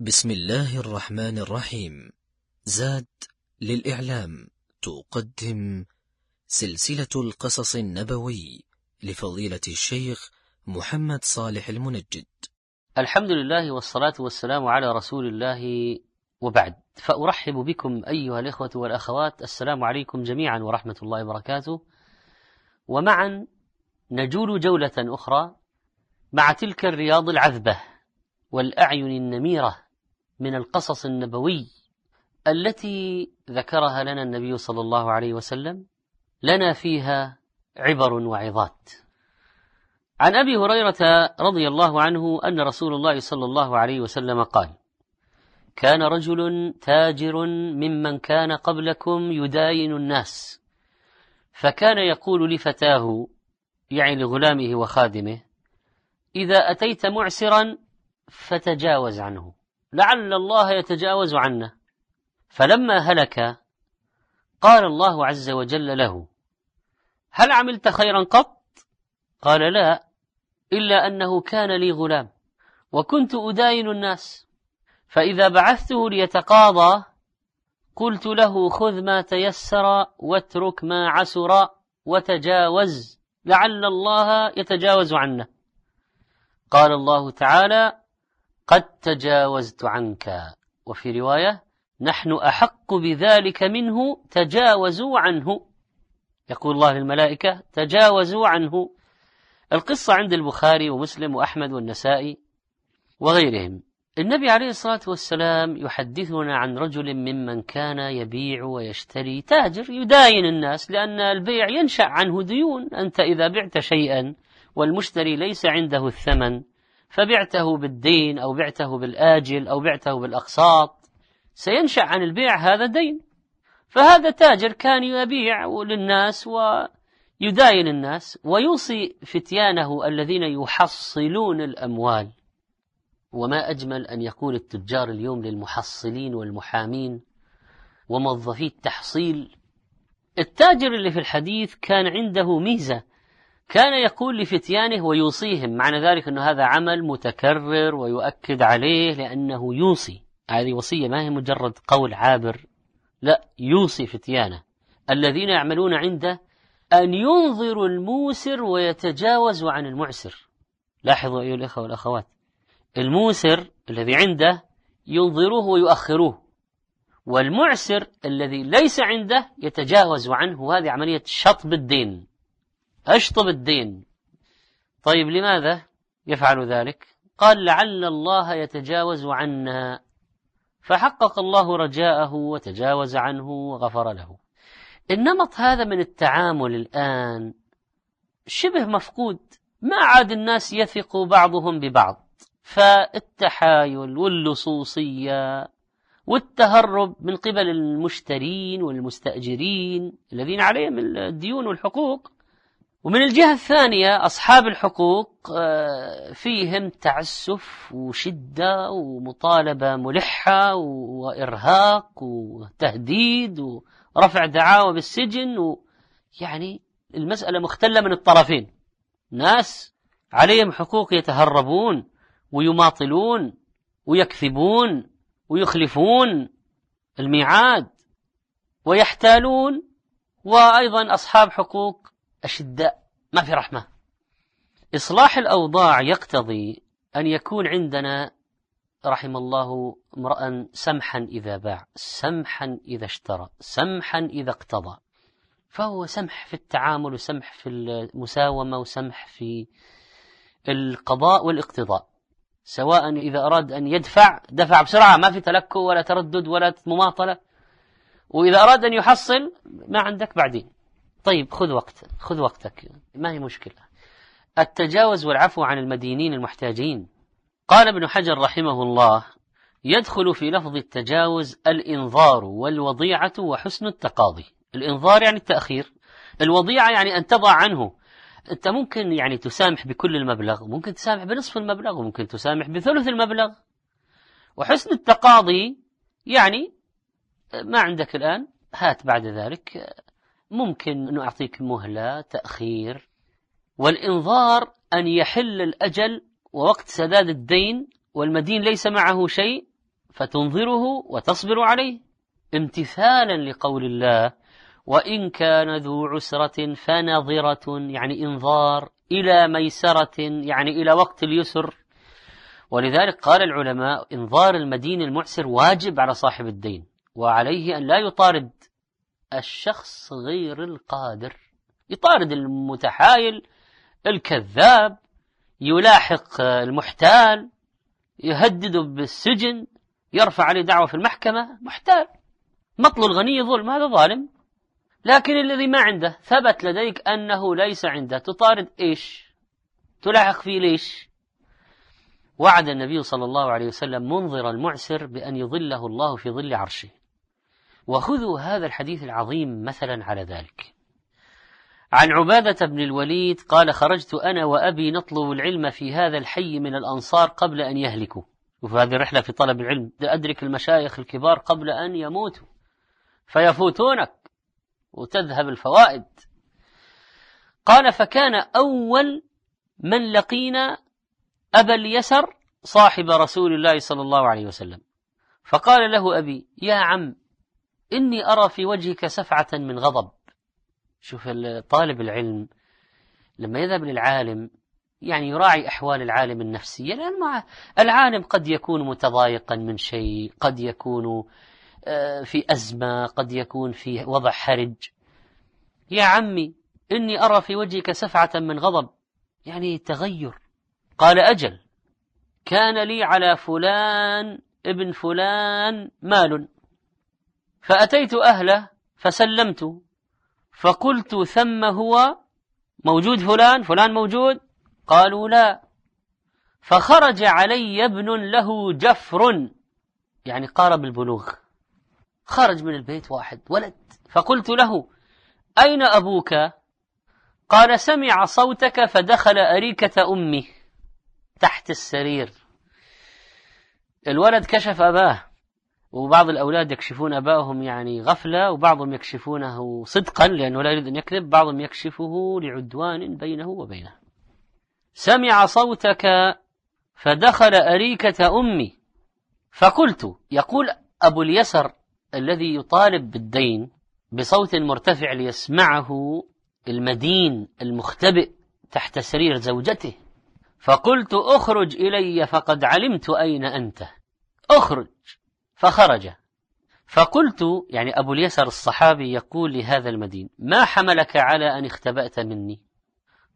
بسم الله الرحمن الرحيم. زاد للإعلام. تقدم سلسلة القصص النبوي لفضيلة الشيخ محمد صالح المنجد. الحمد لله والصلاة والسلام على رسول الله وبعد. فأرحب بكم أيها الإخوة والأخوات. السلام عليكم جميعا ورحمة الله وبركاته. ومعا نجول جولة أخرى مع تلك الرياض العذبة والأعين النميرة من القصص النبوي التي ذكرها لنا النبي صلى الله عليه وسلم لنا فيها عبر وعظات. عن أبي هريرة رضي الله عنه أن رسول الله صلى الله عليه وسلم قال كان رجل تاجر ممن كان قبلكم يداين الناس فكان يقول لفتاه يعني لغلامه وخادمه إذا أتيت معسرا فتجاوز عنه لعل الله يتجاوز عنا فلما هلك قال الله عز وجل له هل عملت خيرا قط؟ قال لا إلا أنه كان لي غلام وكنت أداين الناس فإذا بعثته ليتقاضى قلت له خذ ما تيسر واترك ما عسر وتجاوز لعل الله يتجاوز عنا قال الله تعالى قد تجاوزت عنك. وفي رواية نحن أحق بذلك منه تجاوزوا عنه. يقول الله للملائكه تجاوزوا عنه. القصة عند البخاري ومسلم وأحمد والنسائي وغيرهم. النبي عليه الصلاة والسلام يحدثنا عن رجل ممن كان يبيع ويشتري تاجر يداين الناس لأن البيع ينشأ عنه ديون. أنت إذا بعت شيئا والمشتري ليس عنده الثمن فبعته بالدين أو بعته بالآجل أو بعته بالأقساط سينشأ عن البيع هذا دين فهذا تاجر كان يبيع للناس ويداين الناس ويوصي فتيانه الذين يحصلون الأموال. وما أجمل أن يقول التجار اليوم للمحصلين والمحامين وموظفي التحصيل التاجر اللي في الحديث كان عنده ميزة كان يقول لفتيانه ويوصيهم. معنى ذلك أن هذا عمل متكرر ويؤكد عليه لأنه يوصي. هذه وصية ما هي مجرد قول عابر. لا يوصي فتيانه. الذين يعملون عنده أن ينظروا الموسر ويتجاوزوا عن المعسر. لاحظوا أيها الأخوة والأخوات الموسر الذي عنده ينظروه ويؤخروه والمعسر الذي ليس عنده يتجاوز عنه. هذه عملية شطب الدين. أشطب الدين؟ طيب لماذا يفعل ذلك؟ قال لعل الله يتجاوز عنا. فحقق الله رجاءه وتجاوز عنه وغفر له. النمط هذا من التعامل الآن شبه مفقود. ما عاد الناس يثق بعضهم ببعض. فالتحايل واللصوصية والتهرب من قبل المشترين والمستأجرين الذين عليهم الديون والحقوق ومن الجهة الثانية أصحاب الحقوق فيهم تعسف وشدة ومطالبة ملحة وإرهاق وتهديد ورفع دعاوى بالسجن يعني المسألة مختلة من الطرفين. ناس عليهم حقوق يتهربون ويماطلون ويكذبون ويخلفون الميعاد ويحتالون وأيضا أصحاب حقوق أشداء ما في رحمة. إصلاح الأوضاع يقتضي أن يكون عندنا رحم الله امرأ سمحا إذا باع سمحا إذا اشترى سمحا إذا اقتضى. فهو سمح في التعامل وسمح في المساومة وسمح في القضاء والاقتضاء. سواء إذا أراد أن يدفع دفع بسرعة ما في تلكؤ ولا تردد ولا مماطلة. وإذا أراد أن يحصل ما عندك بعدين. طيب خذ وقت خذ وقتك ما هي مشكلة. التجاوز والعفو عن المدينين المحتاجين. قال ابن حجر رحمه الله يدخل في لفظ التجاوز الإنظار والوضيعة وحسن التقاضي. الإنظار يعني التأخير الوضيعة يعني أن تضع عنه. أنت ممكن يعني تسامح بكل المبلغ ممكن تسامح بنصف المبلغ وممكن تسامح بثلث المبلغ. وحسن التقاضي يعني ما عندك الآن هات بعد ذلك. ممكن نعطيك مهلة تأخير والإنظار أن يحل الأجل ووقت سداد الدين والمدين ليس معه شيء فتنظره وتصبر عليه. امتثالا لقول الله وإن كان ذو عسرة فنظرة يعني إنظار إلى ميسرة يعني إلى وقت اليسر. ولذلك قال العلماء إنظار المدين المعسر واجب على صاحب الدين وعليه أن لا يطارد الشخص غير القادر يطارد المتحايل الكذاب يلاحق المحتال يهدده بالسجن يرفع عليه دعوة في المحكمة محتال. مطل الغني ظلم هذا ظالم. لكن الذي ما عنده ثبت لديك أنه ليس عنده. تطارد إيش؟ تلاحق فيه ليش؟ وعد النبي صلى الله عليه وسلم منظر المعسر بأن يظله الله في ظل عرشه. وخذوا هذا الحديث العظيم مثلا على ذلك. عن عبادة بن الوليد قال خرجت أنا وأبي نطلب العلم في هذا الحي من الأنصار قبل أن يهلكوا. وفي هذه الرحلة في طلب العلم أدرك المشايخ الكبار قبل أن يموتوا. فيفوتونك وتذهب الفوائد. قال فكان أول من لقينا أبا اليسر صاحب رسول الله صلى الله عليه وسلم. فقال له أبي يا عم إني أرى في وجهك سفعة من غضب. شوف طالب العلم لما يذهب للعالم يعني يراعي أحوال العالم النفسية. لأن مع العالم قد يكون متضايقا من شيء قد يكون آه، في أزمة قد يكون في وضع حرج. يا عمي إني أرى في وجهك سفعة من غضب. يعني تغير. قال أجل كان لي على فلان ابن فلان مال. فأتيت أهله فسلمت فقلت ثم هو موجود فلان فلان موجود؟ قالوا لا. فخرج علي ابن له جفر يعني قارب البلوغ. خرج من البيت واحد ولد. فقلت له أين أبوك؟ قال سمع صوتك فدخل أريكة أمي تحت السرير. الولد كشف أباه. وبعض الأولاد يكشفون أبائهم يعني غفلة وبعضهم يكشفونه صدقا لأنه لا يريد أن يكذب بعضهم يكشفه لعدوان بينه وبينه. سمع صوتك فدخل أريكة أمي فقلت يقول أبو اليسر الذي يطالب بالدين بصوت مرتفع ليسمعه المدين المختبئ تحت سرير زوجته. فقلت اخرج إلي فقد علمت أين أنت. اخرج. فخرج. فقلت يعني أبو اليسر الصحابي يقول لهذا المدين ما حملك على أن اختبأت مني؟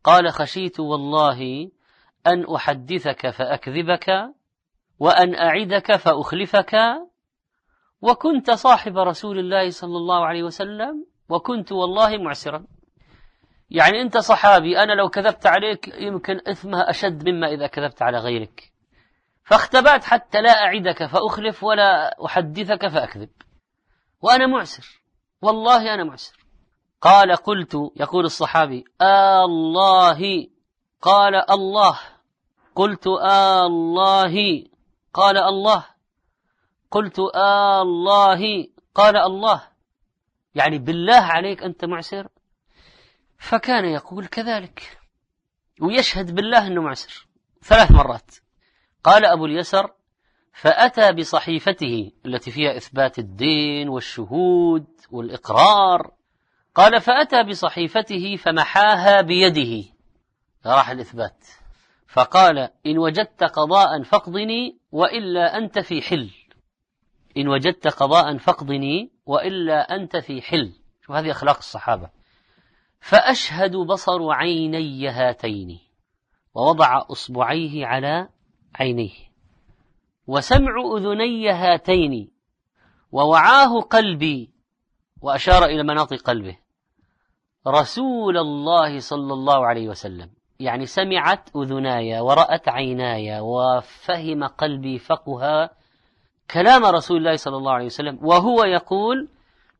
قال خشيت والله أن أحدثك فأكذبك وأن أعدك فأخلفك وكنت صاحب رسول الله صلى الله عليه وسلم وكنت والله معسرا. يعني أنت صحابي أنا لو كذبت عليك يمكن إثمها أشد مما إذا كذبت على غيرك. فاختبأت حتى لا أعدك فأخلف ولا أحدثك فأكذب. وأنا معسر. والله أنا معسر. قال قلت يقول الصحابي آه الله قال الله. قلت آه الله قال الله. قلت آه الله قال الله. يعني بالله عليك أنت معسر؟ فكان يقول كذلك. ويشهد بالله أنه معسر. ثلاث مرات. قال أبو اليسر فأتى بصحيفته التي فيها إثبات الدين والشهود والإقرار. قال فأتى بصحيفته فمحاها بيده. راح الإثبات. فقال إن وجدت قضاء فاقضني وإلا أنت في حل. إن وجدت قضاء فاقضني وإلا أنت في حل. شوف هذه أخلاق الصحابة. فأشهد بصر عيني هاتين ووضع أصبعيه على عينيه. وسمع أذني هاتين ووعاه قلبي وأشار إلى مناط قلبه. رسول الله صلى الله عليه وسلم يعني سمعت أذناي ورأت عيناي وفهم قلبي فقها كلام رسول الله صلى الله عليه وسلم. وهو يقول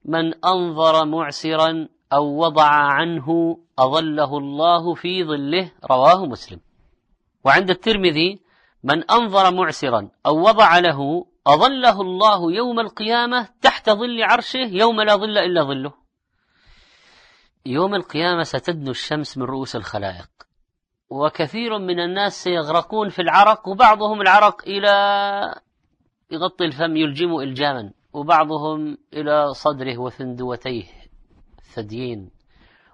من أنظر معسرا أو وضع عنه أظله الله في ظله. رواه مسلم. وعند الترمذي من أنظر معسرا أو وضع له أظله الله يوم القيامة تحت ظل عرشه يوم لا ظل إلا ظله. يوم القيامة ستدنو الشمس من رؤوس الخلائق. وكثير من الناس سيغرقون في العرق وبعضهم العرق إلى يغطي الفم يلجمه إلجاما وبعضهم إلى صدره وثندوتيه الثديين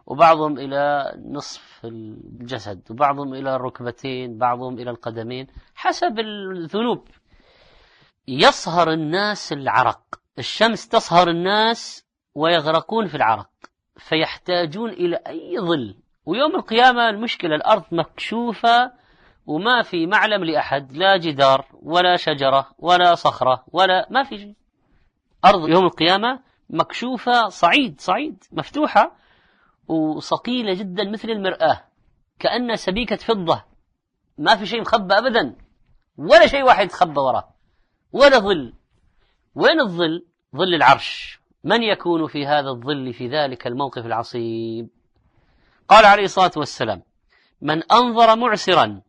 وبعضهم إلى نصف الجسد وبعضهم إلى الركبتين بعضهم إلى القدمين حسب الذنوب. يصهر الناس العرق. الشمس تصهر الناس ويغرقون في العرق فيحتاجون إلى أي ظل. ويوم القيامة المشكلة الأرض مكشوفة وما في معلم لأحد لا جدار ولا شجرة ولا صخرة ولا ما في شيء. أرض يوم القيامة مكشوفة صعيد صعيد مفتوحة. وصقيلة جدا مثل المرآة كأن سبيكة فضة. ما في شيء مخبى أبدا ولا شيء واحد تخبى وراه ولا ظل. وين الظل؟ ظل العرش. من يكون في هذا الظل في ذلك الموقف العصيب؟ قال عليه الصلاة والسلام من أنظر معسرا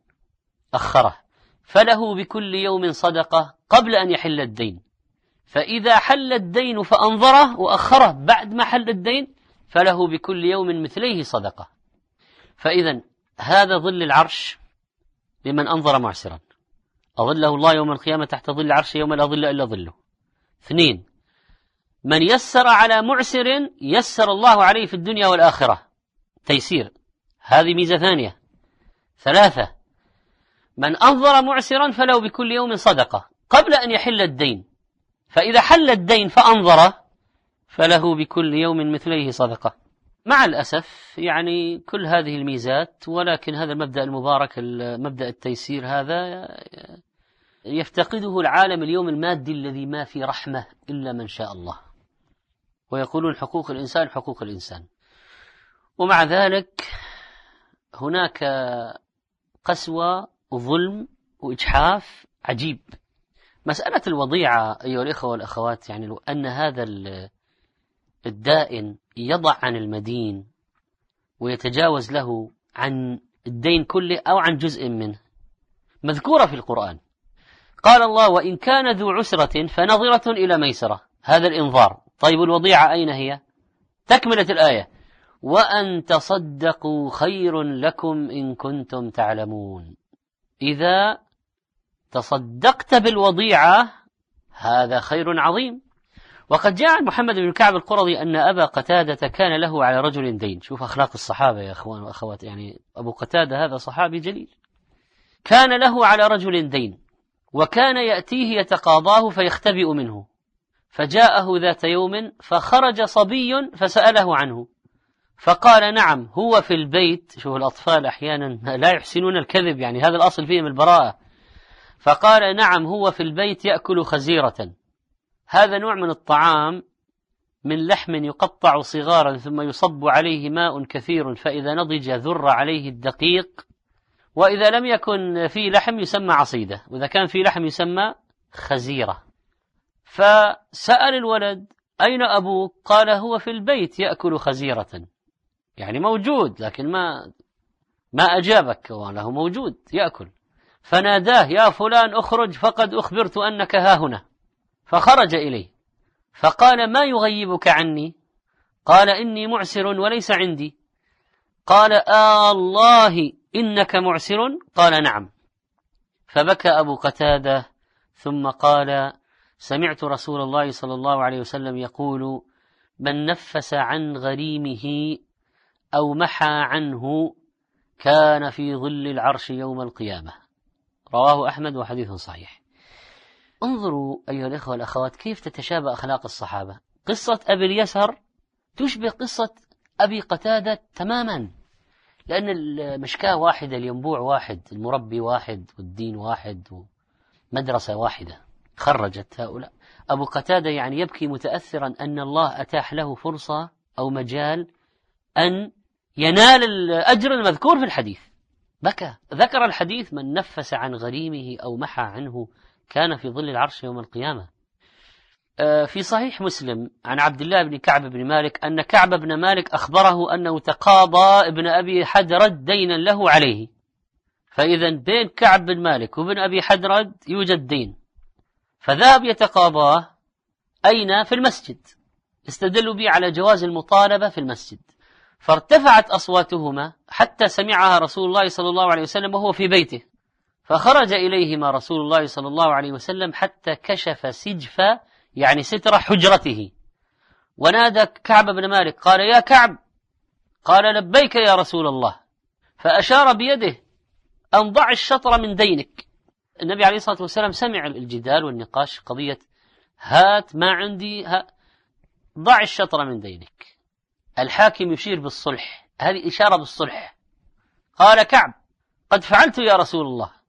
أخره فله بكل يوم صدقة قبل أن يحل الدين. فإذا حل الدين فأنظره وأخره بعد ما حل الدين فله بكل يوم مثليه صدقة. فإذا هذا ظل العرش لمن أنظر معسرا. أظله الله يوم القيامة تحت ظل عرشه يوم لا ظل إلا ظله. اثنين من يسر على معسر يسر الله عليه في الدنيا والآخرة. تيسير هذه ميزة ثانية. ثلاثة من أنظر معسرا فله بكل يوم صدقة. قبل أن يحل الدين فإذا حل الدين فأنظره فله بكل يوم مثليه صدقة. مع الأسف يعني كل هذه الميزات ولكن هذا المبدأ المبارك مبدأ التيسير هذا يفتقده العالم اليوم المادي الذي ما في رحمة إلا من شاء الله. ويقولون حقوق الإنسان حقوق الإنسان. ومع ذلك هناك قسوة وظلم وإجحاف عجيب. مسألة الوضيعة أيها الإخوة والأخوات يعني لو أن هذا الدائن يضع عن المدين ويتجاوز له عن الدين كله أو عن جزء منه. مذكورة في القرآن. قال الله وإن كان ذو عسرة فنظرة إلى ميسرة. هذا الإنظار. طيب الوضيعة أين هي؟ تكملة الآية. وأن تصدقوا خير لكم إن كنتم تعلمون. إذا تصدقت بالوضيعة هذا خير عظيم. وقد جاء عن محمد بن كعب القرظي أن أبا قتادة كان له على رجل دين. شوف أخلاق الصحابة يا أخوان وأخوات يعني أبو قتادة هذا صحابي جليل. كان له على رجل دين وكان يأتيه يتقاضاه فيختبئ منه. فجاءه ذات يوم فخرج صبي فسأله عنه. فقال نعم هو في البيت. شوف الأطفال أحيانا لا يحسنون الكذب يعني هذا الأصل فيهم البراءة. فقال نعم هو في البيت يأكل خزيرة. هذا نوع من الطعام من لحم يقطع صغارا ثم يصب عليه ماء كثير فإذا نضج ذر عليه الدقيق وإذا لم يكن في لحم يسمى عصيدة وإذا كان في لحم يسمى خزيرة. فسأل الولد أين أبوك؟ قال هو في البيت يأكل خزيرة. يعني موجود لكن ما ما أجابك له موجود يأكل. فناداه يا فلان اخرج فقد أخبرت أنك ها هنا. فخرج إليه. فقال ما يغيبك عني؟ قال إني معسر وليس عندي. قال آه الله إنك معسر؟ قال نعم. فبكى أبو قتادة ثم قال سمعت رسول الله صلى الله عليه وسلم يقول من نفس عن غريمه أو محى عنه كان في ظل العرش يوم القيامة. رواه أحمد وحديث صحيح. انظروا أيها الإخوة والأخوات كيف تتشابه أخلاق الصحابة. قصة أبي اليسر تشبه قصة أبي قتادة تماما لأن المشكاة واحدة الينبوع واحد المربي واحد والدين واحد ومدرسة واحدة. خرجت هؤلاء. أبو قتادة يعني يبكي متأثرا أن الله أتاح له فرصة أو مجال أن ينال الأجر المذكور في الحديث. بكى. ذكر الحديث من نفس عن غريمه أو محى عنه كان في ظل العرش يوم القيامة. آه، في صحيح مسلم عن عبد الله بن كعب بن مالك أن كعب بن مالك أخبره أنه تقاضى ابن أبي حدرد دينا له عليه. فإذا بين كعب بن مالك وابن أبي حدرد يوجد دين. فذهب يتقاضاه أين؟ في المسجد. استدلوا به على جواز المطالبة في المسجد. فارتفعت أصواتهما حتى سمعها رسول الله صلى الله عليه وسلم وهو في بيته. فخرج إليهما رسول الله صلى الله عليه وسلم حتى كشف سجف يعني ستر حجرته. ونادى كعب بن مالك قال يا كعب! قال لبيك يا رسول الله. فأشار بيده أن ضع الشطر من دينك. النبي عليه الصلاة والسلام سمع الجدال والنقاش قضية هات ما عندي ها ضع الشطر من دينك. الحاكم يشير بالصلح هذه إشارة بالصلح. قال كعب قد فعلت يا رسول الله.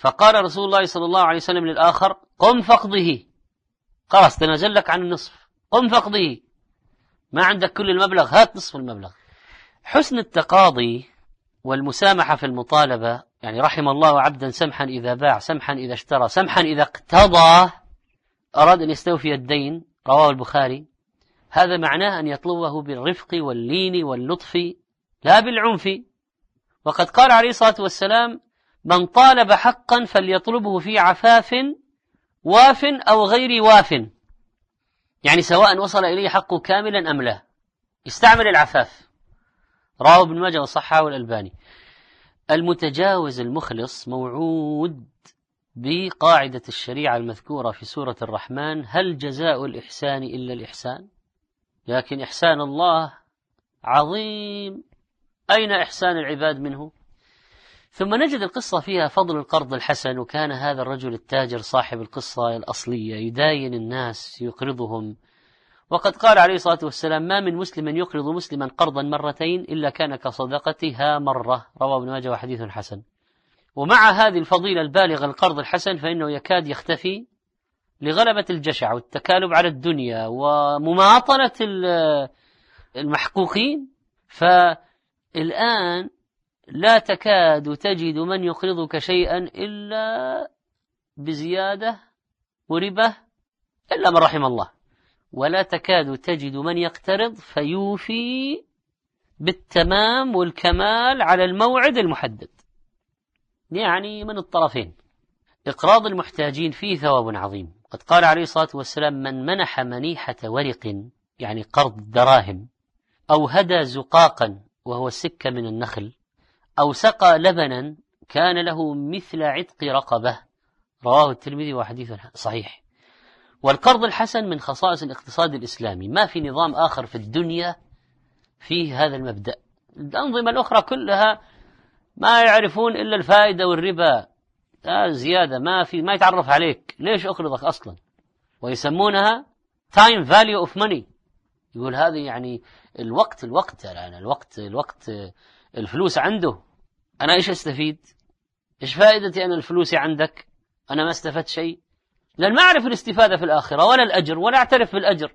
فقال رسول الله صلى الله عليه وسلم للآخر قم فقضه. خلاص تنازل لك عن النصف. قم فقضه. ما عندك كل المبلغ هات نصف المبلغ. حسن التقاضي والمسامحة في المطالبة يعني رحم الله عبدا سمحا إذا باع سمحا إذا اشترى سمحا إذا اقتضى أراد أن يستوفي الدين رواه البخاري. هذا معناه أن يطلبه بالرفق واللين واللطف لا بالعنف. وقد قال عليه الصلاة والسلام من طالب حقا فليطلبه في عفاف واف أو غير واف. يعني سواء وصل إليه حقه كاملا أم لا. استعمل العفاف. رواه ابن ماجه وصححه الألباني. المتجاوز المخلص موعود بقاعدة الشريعة المذكورة في سورة الرحمن. هل جزاء الإحسان إلا الإحسان؟ لكن إحسان الله عظيم. أين إحسان العباد منه؟ ثم نجد القصة فيها فضل القرض الحسن وكان هذا الرجل التاجر صاحب القصة الأصلية يداين الناس يقرضهم. وقد قال عليه الصلاة والسلام ما من مسلم يقرض مسلما قرضا مرتين إلا كان كصدقتها مرة. رواه ابن ماجه وحديث حسن. ومع هذه الفضيلة البالغة القرض الحسن فإنه يكاد يختفي لغلبة الجشع والتكالب على الدنيا ومماطلة المحقوقين. فالآن لا تكاد تجد من يقرضك شيئا إلا بزيادة وربة إلا من رحم الله. ولا تكاد تجد من يقترض فيوفي بالتمام والكمال على الموعد المحدد. يعني من الطرفين. إقراض المحتاجين فيه ثواب عظيم. قد قال عليه الصلاة والسلام من منح منيحة ورق يعني قرض دراهم أو هدى زقاقا وهو السكة من النخل أو سقى لبنا كان له مثل عتق رقبة. رواه الترمذي وحديث صحيح. والقرض الحسن من خصائص الاقتصاد الإسلامي. ما في نظام آخر في الدنيا فيه هذا المبدأ. الأنظمة الأخرى كلها ما يعرفون إلا الفائدة والربا. آه زيادة ما في ما يتعرف عليك. ليش أقرضك أصلا؟ ويسمونها time value of money. يقول هذه يعني الوقت الوقت يعني الوقت الوقت الفلوس عنده أنا إيش أستفيد؟ إيش فائدتي أنا الفلوس عندك؟ أنا ما استفدت شيء. لأن ما أعرف الاستفادة في الآخرة ولا الأجر ولا أعترف بالأجر.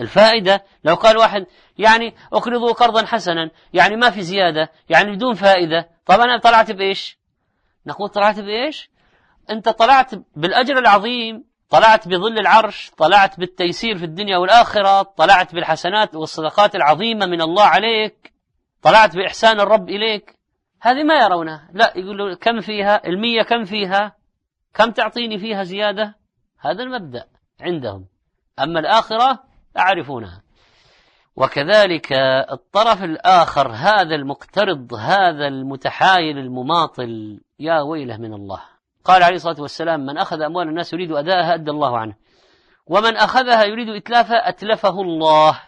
الفائدة لو قال واحد يعني أقرضوا قرضا حسنا يعني ما في زيادة يعني بدون فائدة طب أنا طلعت بإيش؟ نقول طلعت بإيش؟ أنت طلعت بالأجر العظيم طلعت بظل العرش طلعت بالتيسير في الدنيا والآخرة طلعت بالحسنات والصدقات العظيمة من الله عليك. طلعت بإحسان الرب إليك. هذه ما يرونها. لا يقولوا كم فيها؟ المية كم فيها؟ كم تعطيني فيها زيادة؟ هذا المبدأ عندهم. أما الآخرة يعرفونها وكذلك الطرف الآخر هذا المقترض هذا المتحايل المماطل. يا ويله من الله. قال عليه الصلاة والسلام من أخذ أموال الناس يريد أداءها أدى الله عنه. ومن أخذها يريد إتلافها أتلفه الله.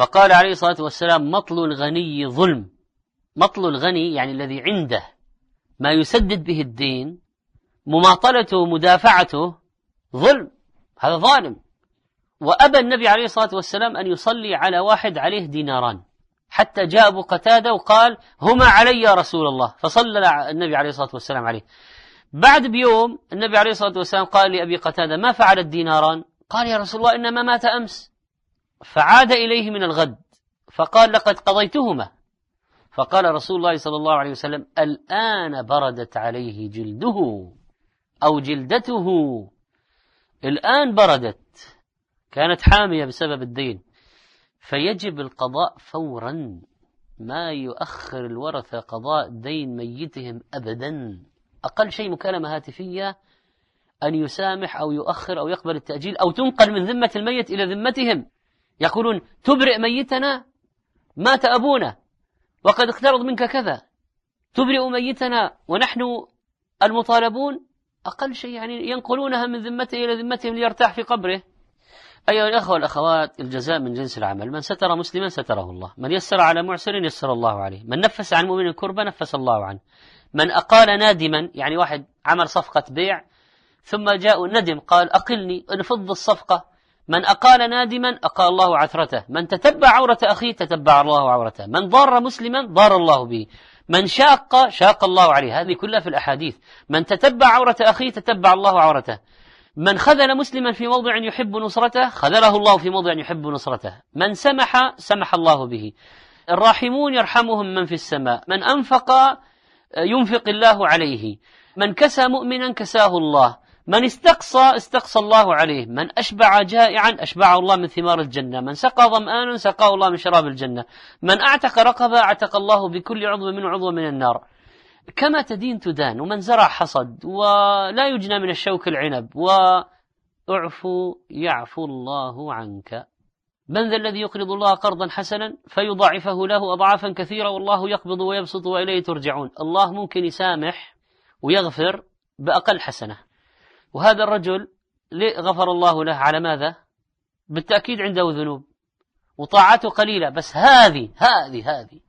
وقال عليه الصلاة والسلام مطل الغني ظلم. مطل الغني يعني الذي عنده ما يسدد به الدين مماطلته ومدافعته ظلم. هذا ظالم. وأبى النبي عليه الصلاة والسلام أن يصلي على واحد عليه ديناران. حتى جاء أبو قتادة وقال هما علي يا رسول الله. فصلى النبي عليه الصلاة والسلام عليه. بعد بيوم النبي عليه الصلاة والسلام قال لأبي قتادة ما فعل الديناران؟ قال يا رسول الله إنما مات أمس. فعاد إليه من الغد فقال لقد قضيتهما. فقال رسول الله صلى الله عليه وسلم الآن بردت عليه جلده أو جلدته. الآن بردت كانت حامية بسبب الدين. فيجب القضاء فورا ما يؤخر الورثة قضاء دين ميتهم أبدا. أقل شيء مكالمة هاتفية أن يسامح أو يؤخر أو يقبل التأجيل أو تنقل من ذمة الميت إلى ذمتهم. يقولون تبرئ ميتنا مات أبونا وقد اقترض منك كذا. تبرئ ميتنا ونحن المطالبون. أقل شيء يعني ينقلونها من ذمته إلى ذمتهم ليرتاح في قبره. أيها الأخوة والأخوات الجزاء من جنس العمل. من ستر مسلما ستره الله. من يسر على معسر يسر الله عليه. من نفس عن مؤمن كربة نفس الله عنه. من أقال نادما يعني واحد عمل صفقة بيع ثم جاء ندم قال أقلني انفض الصفقة. من أقال نادما أقال الله عثرته. من تتبع عورة أخيه تتبع الله عورته. من ضار مسلما ضار الله به. من شاق شاق الله عليه. هذه كلها في الأحاديث. من تتبع عورة أخيه تتبع الله عورته. من خذل مسلما في موضع يحب نصرته خذله الله في موضع يحب نصرته. من سمح سمح الله به. الراحمون يرحمهم من في السماء. من أنفق ينفق الله عليه. من كسى مؤمنا كساه الله. من استقصى استقصى الله عليه. من أشبع جائعا أشبعه الله من ثمار الجنة. من سقى ظمآن سقاه الله من شراب الجنة. من أعتق رقبة أعتق الله بكل عضو من عضو من النار. كما تدين تدان ومن زرع حصد ولا يجنى من الشوك العنب واعفو يعفو الله عنك. من ذا الذي يقرض الله قرضا حسنا فيضاعفه له أضعافا كثيرة والله يقبض ويبسط وإليه ترجعون. الله ممكن يسامح ويغفر بأقل حسنة. وهذا الرجل غفر الله له على ماذا؟ بالتأكيد عنده ذنوب. وطاعته قليلة بس هذه هذه هذه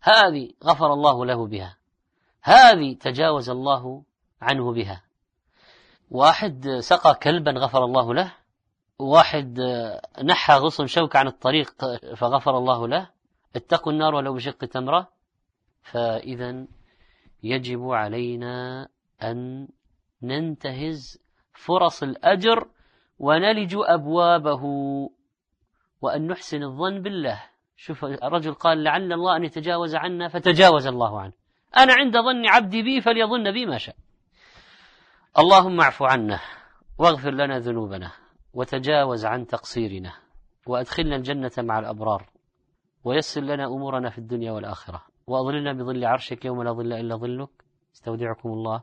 هذه غفر الله له بها. هذه تجاوز الله عنه بها. واحد سقى كلبا غفر الله له واحد نحى غصن شوك عن الطريق فغفر الله له. اتقوا النار ولو بشق تمرة. فإذا يجب علينا أن ننتهز فرص الأجر ونلج أبوابه وأن نحسن الظن بالله. شوف الرجل قال لعل الله أن يتجاوز عنا فتجاوز الله عنه. أنا عند ظن عبدي بي فليظن بي ما شاء. اللهم اعف عنا واغفر لنا ذنوبنا وتجاوز عن تقصيرنا وأدخلنا الجنة مع الأبرار ويسر لنا أمورنا في الدنيا والآخرة وأظلنا بظل عرشك يوم لا ظل إلا ظلك. استودعكم الله.